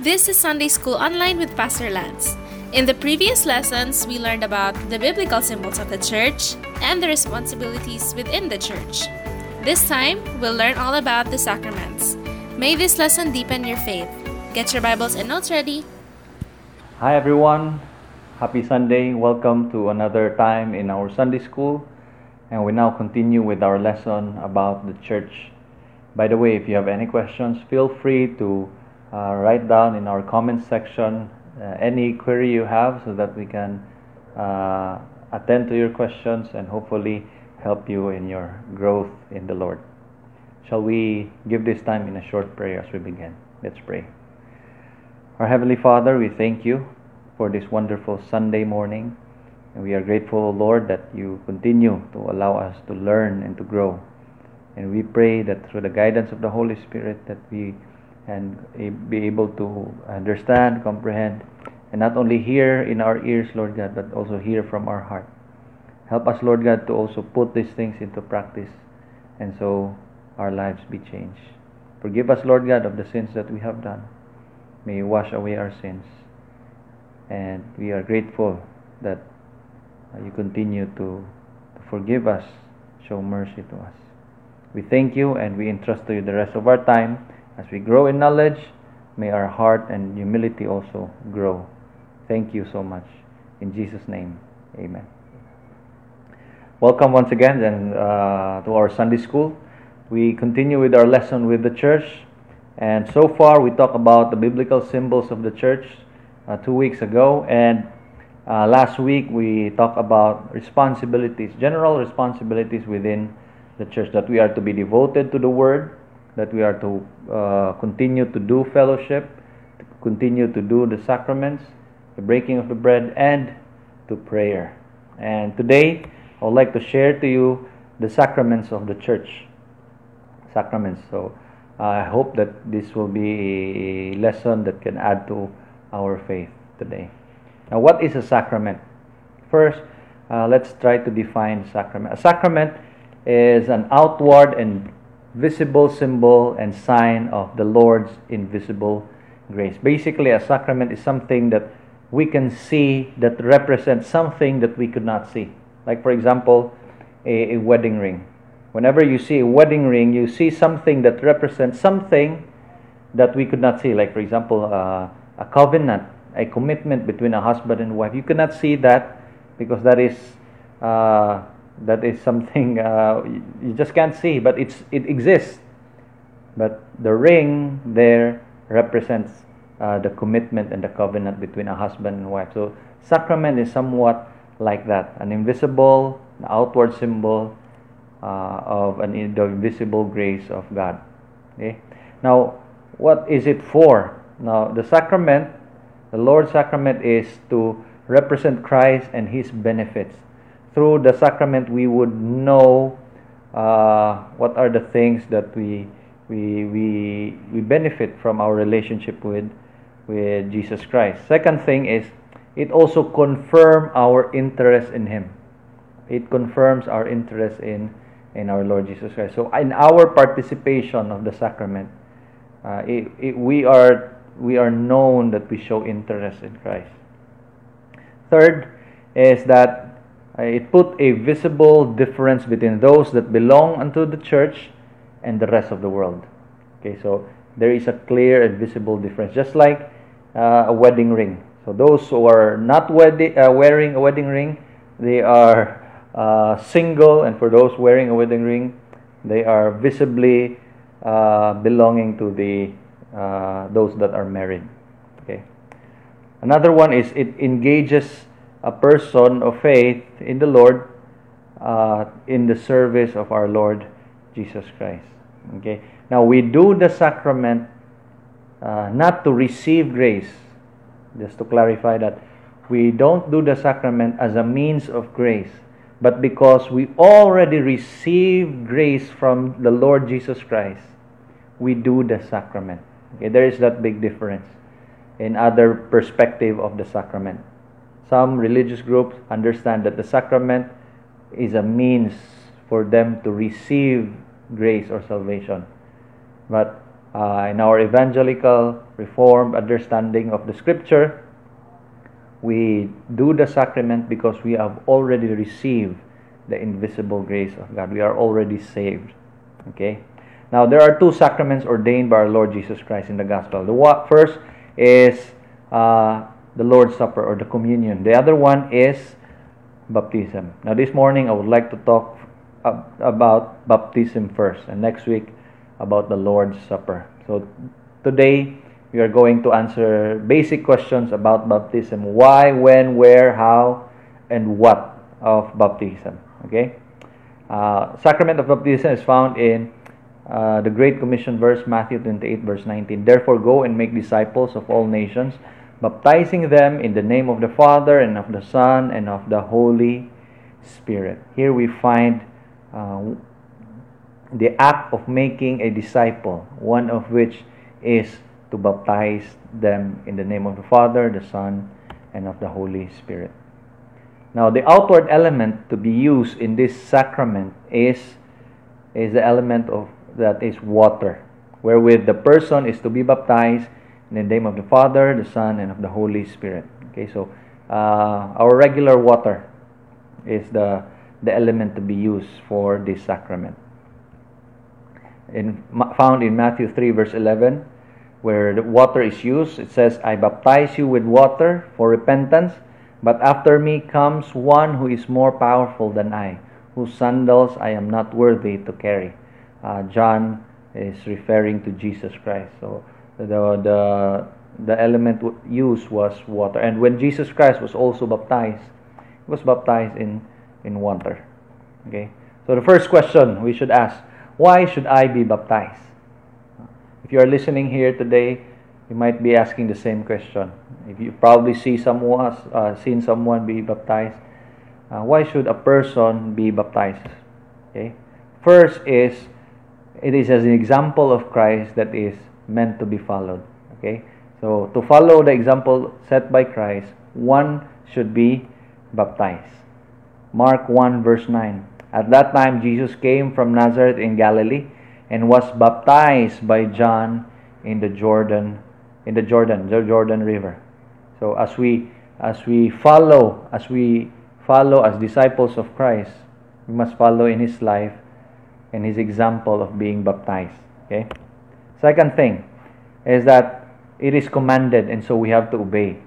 This is Sunday School Online with Pastor Lance. In the previous lessons, we learned about the biblical symbols of the church and the responsibilities within the church. This time, we'll learn all about the sacraments. May this lesson deepen your faith. Get your Bibles and notes ready. Hi everyone. Happy Sunday. Welcome to another time in our Sunday school. And we now continue with our lesson about the church. By the way, if you have any questions, feel free to uh, write down in our comment section uh, any query you have so that we can uh, attend to your questions and hopefully help you in your growth in the Lord. Shall we give this time in a short prayer as we begin? Let's pray. Our Heavenly Father, we thank you for this wonderful Sunday morning. And we are grateful, Lord, that you continue to allow us to learn and to grow. And we pray that through the guidance of the Holy Spirit that we and be able to understand, comprehend, and not only hear in our ears, Lord God, but also hear from our heart. Help us, Lord God, to also put these things into practice, and so our lives be changed. Forgive us, Lord God, of the sins that we have done. May you wash away our sins. And we are grateful that you continue to, forgive us, show mercy to us. We thank you and we entrust to you the rest of our time. As we grow in knowledge, may our heart and humility also grow. Thank you so much. In Jesus' name, amen. Welcome once again and, uh, to our Sunday school. We continue with our lesson with the church. And so far, we talked about the biblical symbols of the church uh, two weeks ago. And uh, last week, we talked about responsibilities, general responsibilities within the church, that we are to be devoted to the Word, that we are to uh, continue to do fellowship, to continue to do the sacraments, the breaking of the bread, and to prayer. And today, I would like to share to you the sacraments of the church. Sacraments. So I hope that this will be a lesson that can add to our faith today. Now, what is a sacrament? First, uh, let's try to define sacrament. A sacrament is an outward and visible symbol and sign of the Lord's invisible grace. Basically, a sacrament is something that we can see that represents something that we could not see. Like, for example, a, a wedding ring. Whenever you see a wedding ring, you see something that represents something that we could not see. Like, for example, uh, a covenant, a commitment between a husband and wife. You cannot see that because that is uh, that is something uh, you just can't see, but it's it exists. But the ring there represents uh, the commitment and the covenant between a husband and wife. So sacrament is somewhat like that, an invisible, outward symbol uh, of an the invisible grace of God. Okay. Now, what is it for? Now, the sacrament, the Lord's sacrament, is to represent Christ and His benefits through the sacrament we would know uh, what are the things that we we we we benefit from our relationship with with Jesus Christ. Second thing is it also confirm our interest in him. It confirms our interest in in our Lord Jesus Christ. So in our participation of the sacrament, uh, it, it, we are we are known that we show interest in Christ. Third is that it put a visible difference between those that belong unto the church and the rest of the world. Okay, so there is a clear and visible difference, just like uh, a wedding ring. So those who are not wedi- uh, wearing a wedding ring, they are uh, single, and for those wearing a wedding ring, they are visibly uh, belonging to the uh, those that are married. Okay. Another one is it engages a person of faith in the Lord uh, in the service of our Lord Jesus Christ. Okay. Now we do the sacrament uh, not to receive grace. Just to clarify that we don't do the sacrament as a means of grace, but because we already received grace from the Lord Jesus Christ, we do the sacrament. Okay, there is that big difference in other perspective of the sacrament. Some religious groups understand that the sacrament is a means for them to receive grace or salvation. But uh, in our evangelical reformed understanding of the scripture, we do the sacrament because we have already received the invisible grace of God. We are already saved. Okay? Now, there are two sacraments ordained by our Lord Jesus Christ in the gospel. The first is uh, the Lord's Supper or the communion, the other one is baptism. Now, this morning I would like to talk about baptism first, and next week about the Lord's Supper. So, today we are going to answer basic questions about baptism why, when, where, how, and what of baptism. Okay? Uh, sacrament of baptism is found in uh, the Great Commission verse, Matthew 28, verse 19. Therefore, go and make disciples of all nations, baptizing them in the name of the Father, and of the Son, and of the Holy Spirit. Here we find uh, the act of making a disciple, one of which is to baptize them in the name of the Father, the Son, and of the Holy Spirit. Now, the outward element to be used in this sacrament is, is the element of that is water, wherewith the person is to be baptized in the name of the Father, the Son, and of the Holy Spirit. Okay, so uh, our regular water is the the element to be used for this sacrament. In, found in Matthew 3, verse 11, where the water is used, it says, I baptize you with water for repentance but after me comes one who is more powerful than I, whose sandals I am not worthy to carry. Uh, John is referring to Jesus Christ. So the the the element used was water. And when Jesus Christ was also baptized, he was baptized in in water. Okay. So the first question we should ask: Why should I be baptized? If you are listening here today you might be asking the same question. If you probably see someone, uh, seen someone be baptized, uh, why should a person be baptized? Okay. First is it is as an example of Christ that is meant to be followed. Okay. So to follow the example set by Christ, one should be baptized. Mark 1 verse 9. At that time Jesus came from Nazareth in Galilee and was baptized by John in the Jordan in the Jordan, the Jordan River. So as we as we follow, as we follow as disciples of Christ, we must follow in his life and his example of being baptized. Okay? Second thing is that it is commanded and so we have to obey.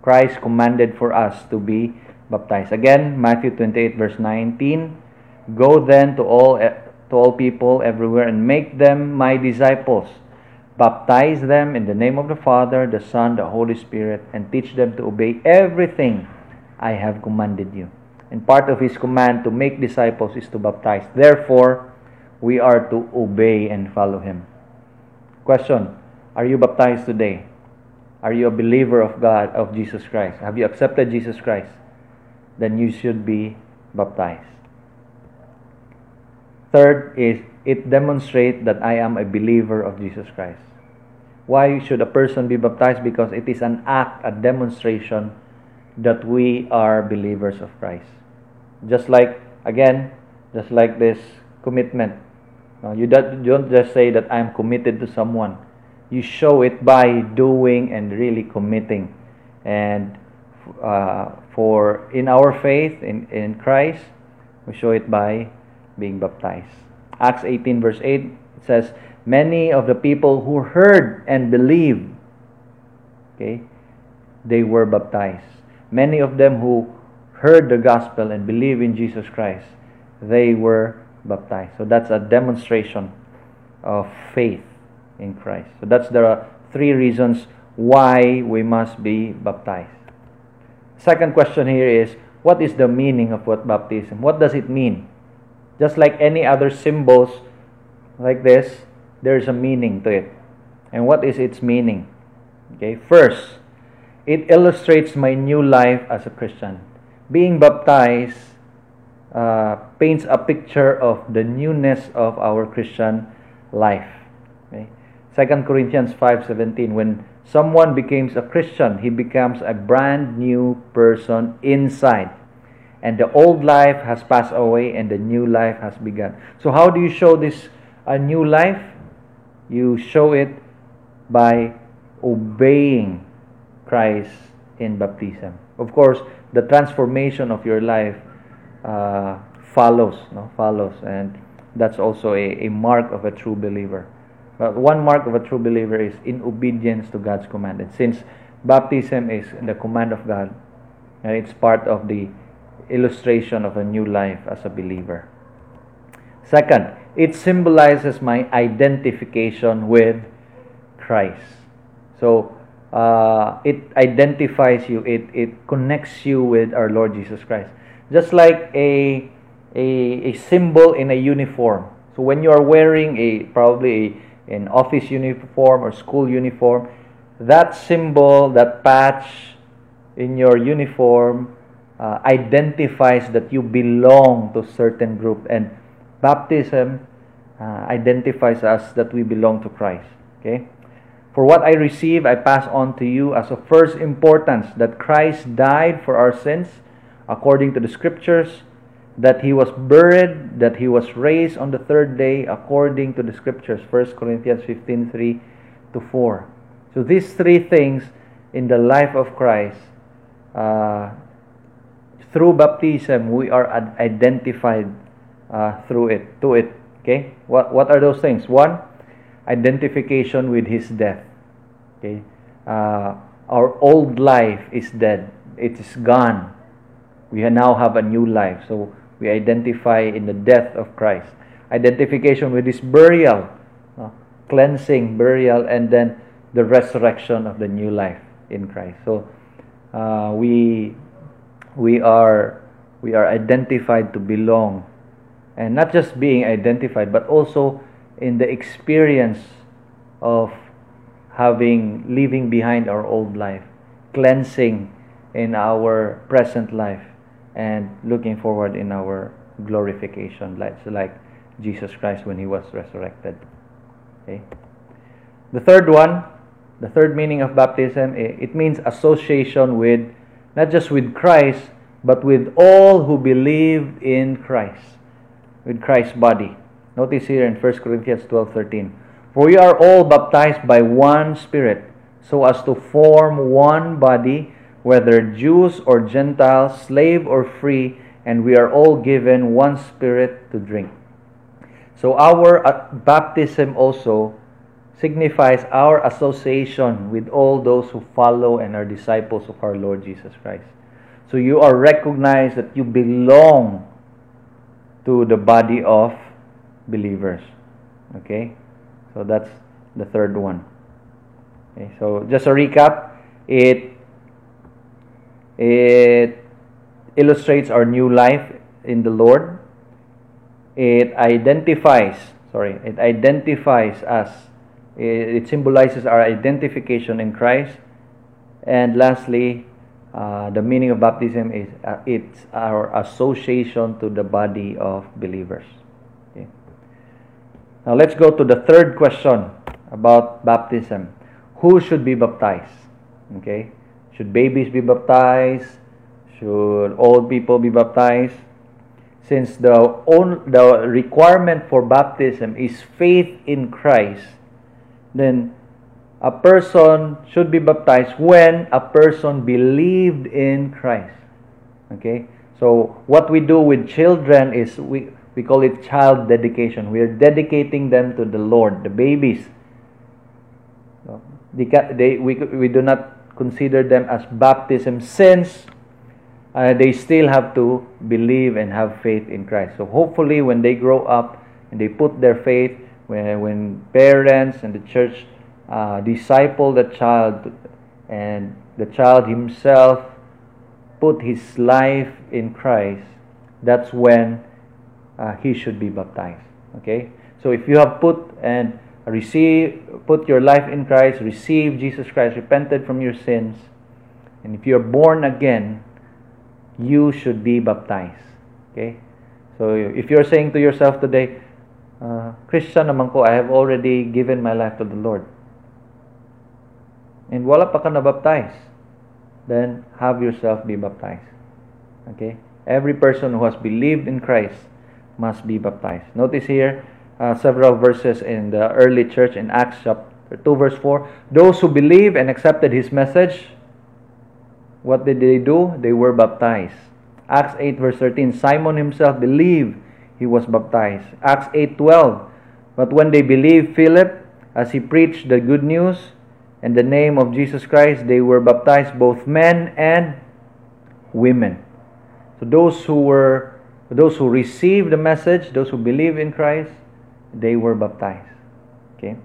Christ commanded for us to be baptized. Again, Matthew 28 verse 19, go then to all eh, to all people everywhere and make them my disciples Baptize them in the name of the Father, the Son, the Holy Spirit, and teach them to obey everything I have commanded you. And part of His command to make disciples is to baptize. Therefore, we are to obey and follow Him. Question Are you baptized today? Are you a believer of God, of Jesus Christ? Have you accepted Jesus Christ? Then you should be baptized. Third is it demonstrates that I am a believer of Jesus Christ. Why should a person be baptized? Because it is an act, a demonstration that we are believers of Christ. Just like, again, just like this commitment. You don't just say that I'm committed to someone. You show it by doing and really committing. And uh, for in our faith in, in Christ, we show it by being baptized. Acts 18, verse 8 says, many of the people who heard and believed, okay, they were baptized. Many of them who heard the gospel and believe in Jesus Christ, they were baptized. So that's a demonstration of faith in Christ. So that's the three reasons why we must be baptized. Second question here is what is the meaning of what baptism? What does it mean? Just like any other symbols like this, there's a meaning to it. And what is its meaning? Okay, first, it illustrates my new life as a Christian. Being baptized uh, paints a picture of the newness of our Christian life. Okay? 2 Corinthians 5:17 when someone becomes a Christian, he becomes a brand new person inside. And the old life has passed away and the new life has begun. So how do you show this a new life? You show it by obeying Christ in baptism. Of course, the transformation of your life uh, follows, no? follows, and that's also a, a mark of a true believer. But one mark of a true believer is in obedience to God's command. And since baptism is the command of God, and it's part of the illustration of a new life as a believer. Second, it symbolizes my identification with Christ. So, uh, it identifies you, it, it connects you with our Lord Jesus Christ. Just like a, a, a symbol in a uniform. So, when you are wearing a probably a, an office uniform or school uniform, that symbol, that patch in your uniform uh, identifies that you belong to certain group and baptism uh, identifies us that we belong to Christ okay for what I receive I pass on to you as of first importance that Christ died for our sins according to the scriptures that he was buried that he was raised on the third day according to the scriptures 1 Corinthians 15 3 to 4 so these three things in the life of Christ uh, through baptism we are identified uh, through it to it okay? What what are those things? One identification with his death okay? Uh, our old life is dead. It is gone we now have a new life. So we identify in the death of christ. Identification with his burial uh, cleansing burial and then the resurrection of the new life in christ. So uh, we we are we are identified to belong. And not just being identified but also in the experience of having leaving behind our old life cleansing in our present life and looking forward in our glorification like like Jesus Christ when he was resurrected okay the third one the third meaning of baptism it means association with not just with Christ, but with all who believe in Christ, with Christ's body. Notice here in 1 Corinthians 12:13, "For we are all baptized by one Spirit, so as to form one body, whether Jews or Gentiles, slave or free, and we are all given one Spirit to drink." So our uh, baptism also signifies our association with all those who follow and are disciples of our Lord Jesus Christ. So you are recognized that you belong to the body of believers. Okay? So that's the third one. Okay, so just a recap, it it illustrates our new life in the Lord. It identifies, sorry, it identifies us it symbolizes our identification in Christ. And lastly, uh, the meaning of baptism is uh, it's our association to the body of believers. Okay. Now let's go to the third question about baptism. Who should be baptized? Okay. Should babies be baptized? Should old people be baptized? Since the, on, the requirement for baptism is faith in Christ, then a person should be baptized when a person believed in Christ. Okay? So what we do with children is we we call it child dedication. We are dedicating them to the Lord, the babies. They, they, we, we do not consider them as baptism since uh, they still have to believe and have faith in Christ. So hopefully when they grow up and they put their faith when, when parents and the church uh, disciple the child and the child himself put his life in Christ, that's when uh, he should be baptized. Okay? So if you have put and receive put your life in Christ, receive Jesus Christ, repented from your sins, and if you're born again, you should be baptized. Okay? So if you're saying to yourself today, uh, Christian naman ko, I have already given my life to the Lord. And wala pa ka na-baptize, then have yourself be baptized. Okay? Every person who has believed in Christ must be baptized. Notice here, uh, several verses in the early church in Acts chapter 2, verse 4. Those who believed and accepted his message, what did they do? They were baptized. Acts 8, verse 13. Simon himself believed he was baptized. Acts 8, 12. But when they believed Philip, as he preached the good news in the name of Jesus Christ, they were baptized, both men and women. So those who were those who received the message, those who believe in Christ, they were baptized. Okay?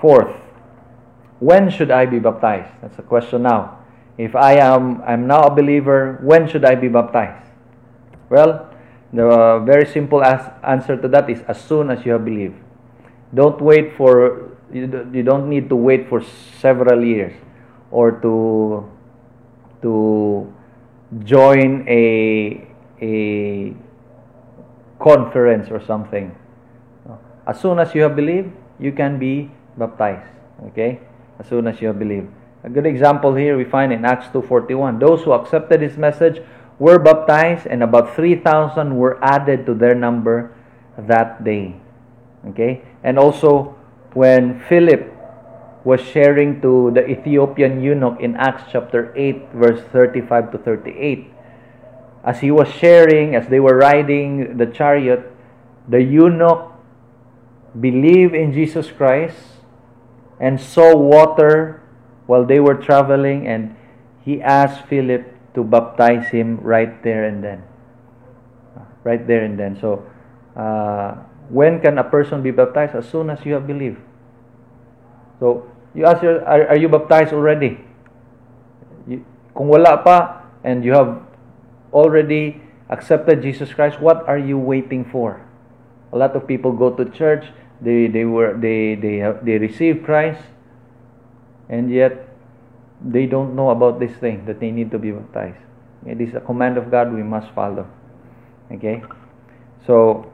Fourth, when should I be baptized? That's a question now. If I am I'm now a believer, when should I be baptized? Well, the very simple answer to that is as soon as you have believed. Don't wait for you don't need to wait for several years or to to join a a conference or something. As soon as you have believed, you can be baptized. Okay? As soon as you have believed. A good example here we find in Acts 2:41. Those who accepted his message were baptized and about 3000 were added to their number that day. Okay? And also when Philip was sharing to the Ethiopian eunuch in Acts chapter 8 verse 35 to 38 as he was sharing, as they were riding the chariot, the eunuch believed in Jesus Christ and saw water while they were traveling, and he asked Philip to baptize him right there and then. Right there and then. So, uh, when can a person be baptized? As soon as you have believed. So, you ask your, are, are you baptized already? You, kung wala pa, and you have already accepted Jesus Christ, what are you waiting for? A lot of people go to church, they they were they they have, they receive Christ, and yet they don't know about this thing that they need to be baptized. It is a command of God we must follow. Okay, so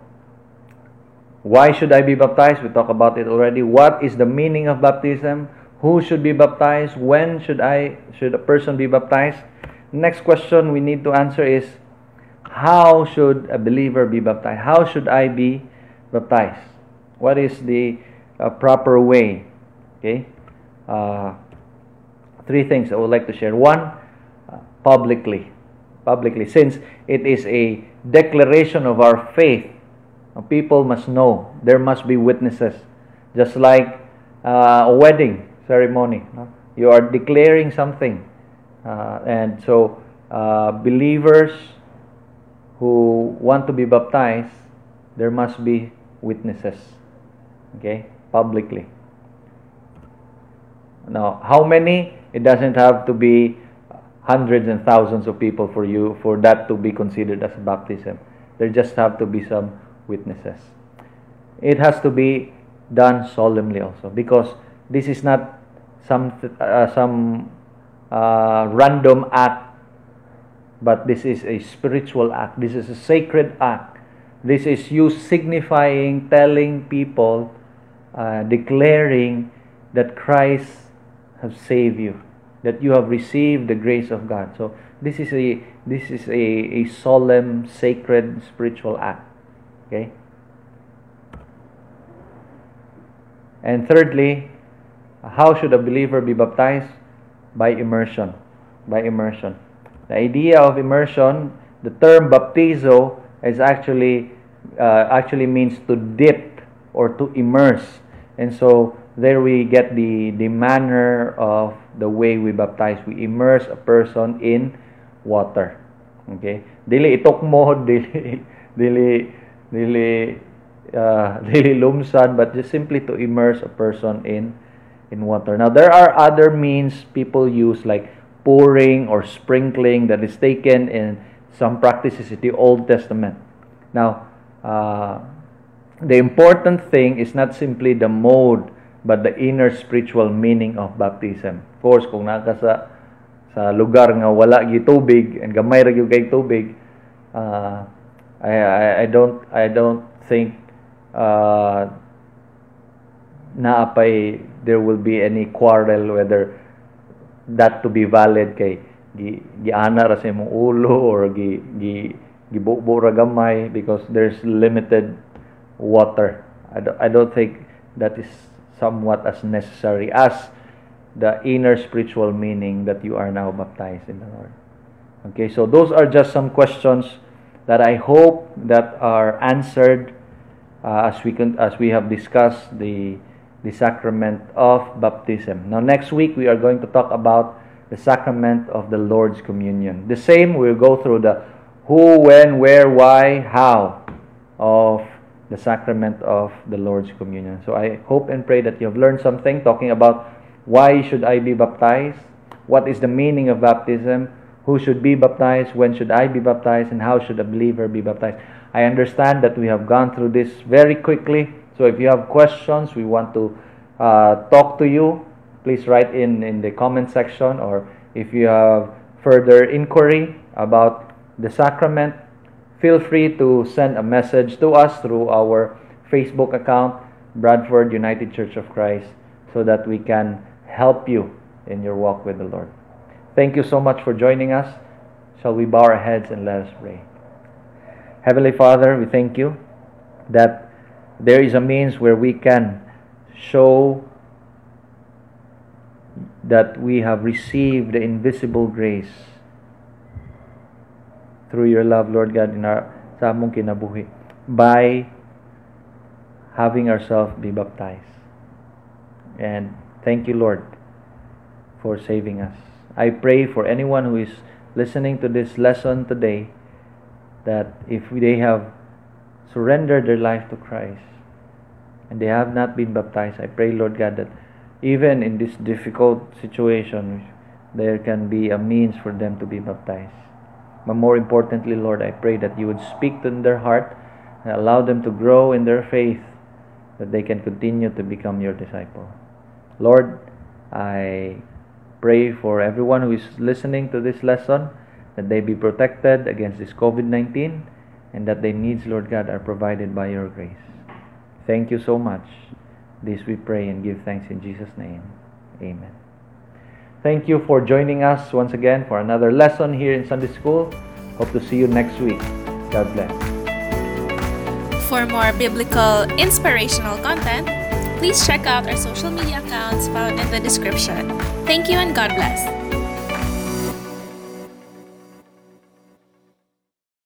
why should I be baptized? We talked about it already. What is the meaning of baptism? Who should be baptized? When should I should a person be baptized? Next question we need to answer is how should a believer be baptized? How should I be baptized? What is the uh, proper way? Okay, uh, three things I would like to share. One, uh, publicly, publicly, since it is a declaration of our faith, uh, people must know. There must be witnesses, just like uh, a wedding ceremony. You are declaring something uh, and so, uh, believers who want to be baptized, there must be witnesses, okay, publicly. Now, how many? It doesn't have to be hundreds and thousands of people for you for that to be considered as a baptism. There just have to be some witnesses. It has to be done solemnly also because this is not some uh, some uh, random act, but this is a spiritual act. This is a sacred act. This is you signifying, telling people, uh, declaring that Christ has saved you, that you have received the grace of God. So this is a this is a, a solemn, sacred, spiritual act. Okay. And thirdly, how should a believer be baptized? By immersion. By immersion. The idea of immersion, the term baptizo is actually uh, actually means to dip or to immerse. And so there we get the the manner of the way we baptize. We immerse a person in water. Okay? Dili itok mo, dili dili dili uh, dili lumsan, but just simply to immerse a person in in water. Now, there are other means people use like pouring or sprinkling that is taken in some practices in the Old Testament. Now, uh, the important thing is not simply the mode but the inner spiritual meaning of baptism. Of course, kung naka sa sa lugar nga wala gi tubig and gamay ra gyud kay tubig, uh, I, I I don't I don't think uh, naapay there will be any quarrel whether that to be valid kay gi giana ra sa imong ulo or gi gi gibubo ra gamay because there's limited water. I don't, I don't think that is somewhat as necessary as the inner spiritual meaning that you are now baptized in the Lord. Okay, so those are just some questions that I hope that are answered uh, as we can, as we have discussed the the sacrament of baptism. Now next week we are going to talk about the sacrament of the Lord's communion. The same we'll go through the who, when, where, why, how of the sacrament of the Lord's communion. So I hope and pray that you have learned something talking about why should I be baptized? What is the meaning of baptism? Who should be baptized? When should I be baptized? And how should a believer be baptized? I understand that we have gone through this very quickly. So if you have questions, we want to uh, talk to you. Please write in in the comment section, or if you have further inquiry about the sacrament, feel free to send a message to us through our Facebook account, Bradford United Church of Christ, so that we can help you in your walk with the Lord. Thank you so much for joining us. Shall we bow our heads and let us pray? Heavenly Father, we thank you that there is a means where we can show that we have received the invisible grace through your love, Lord God, in our sa among kinabuhi by having ourselves be baptized. And thank you, Lord, for saving us. I pray for anyone who is listening to this lesson today that if they have surrendered their life to Christ and they have not been baptized, I pray, Lord God, that even in this difficult situation, there can be a means for them to be baptized. But more importantly, Lord, I pray that you would speak to their heart and allow them to grow in their faith that they can continue to become your disciple. Lord, I pray for everyone who is listening to this lesson that they be protected against this COVID 19 and that their needs, Lord God, are provided by your grace. Thank you so much. This we pray and give thanks in Jesus' name. Amen. Thank you for joining us once again for another lesson here in Sunday School. Hope to see you next week. God bless. For more biblical inspirational content, please check out our social media accounts found in the description. Thank you and God bless.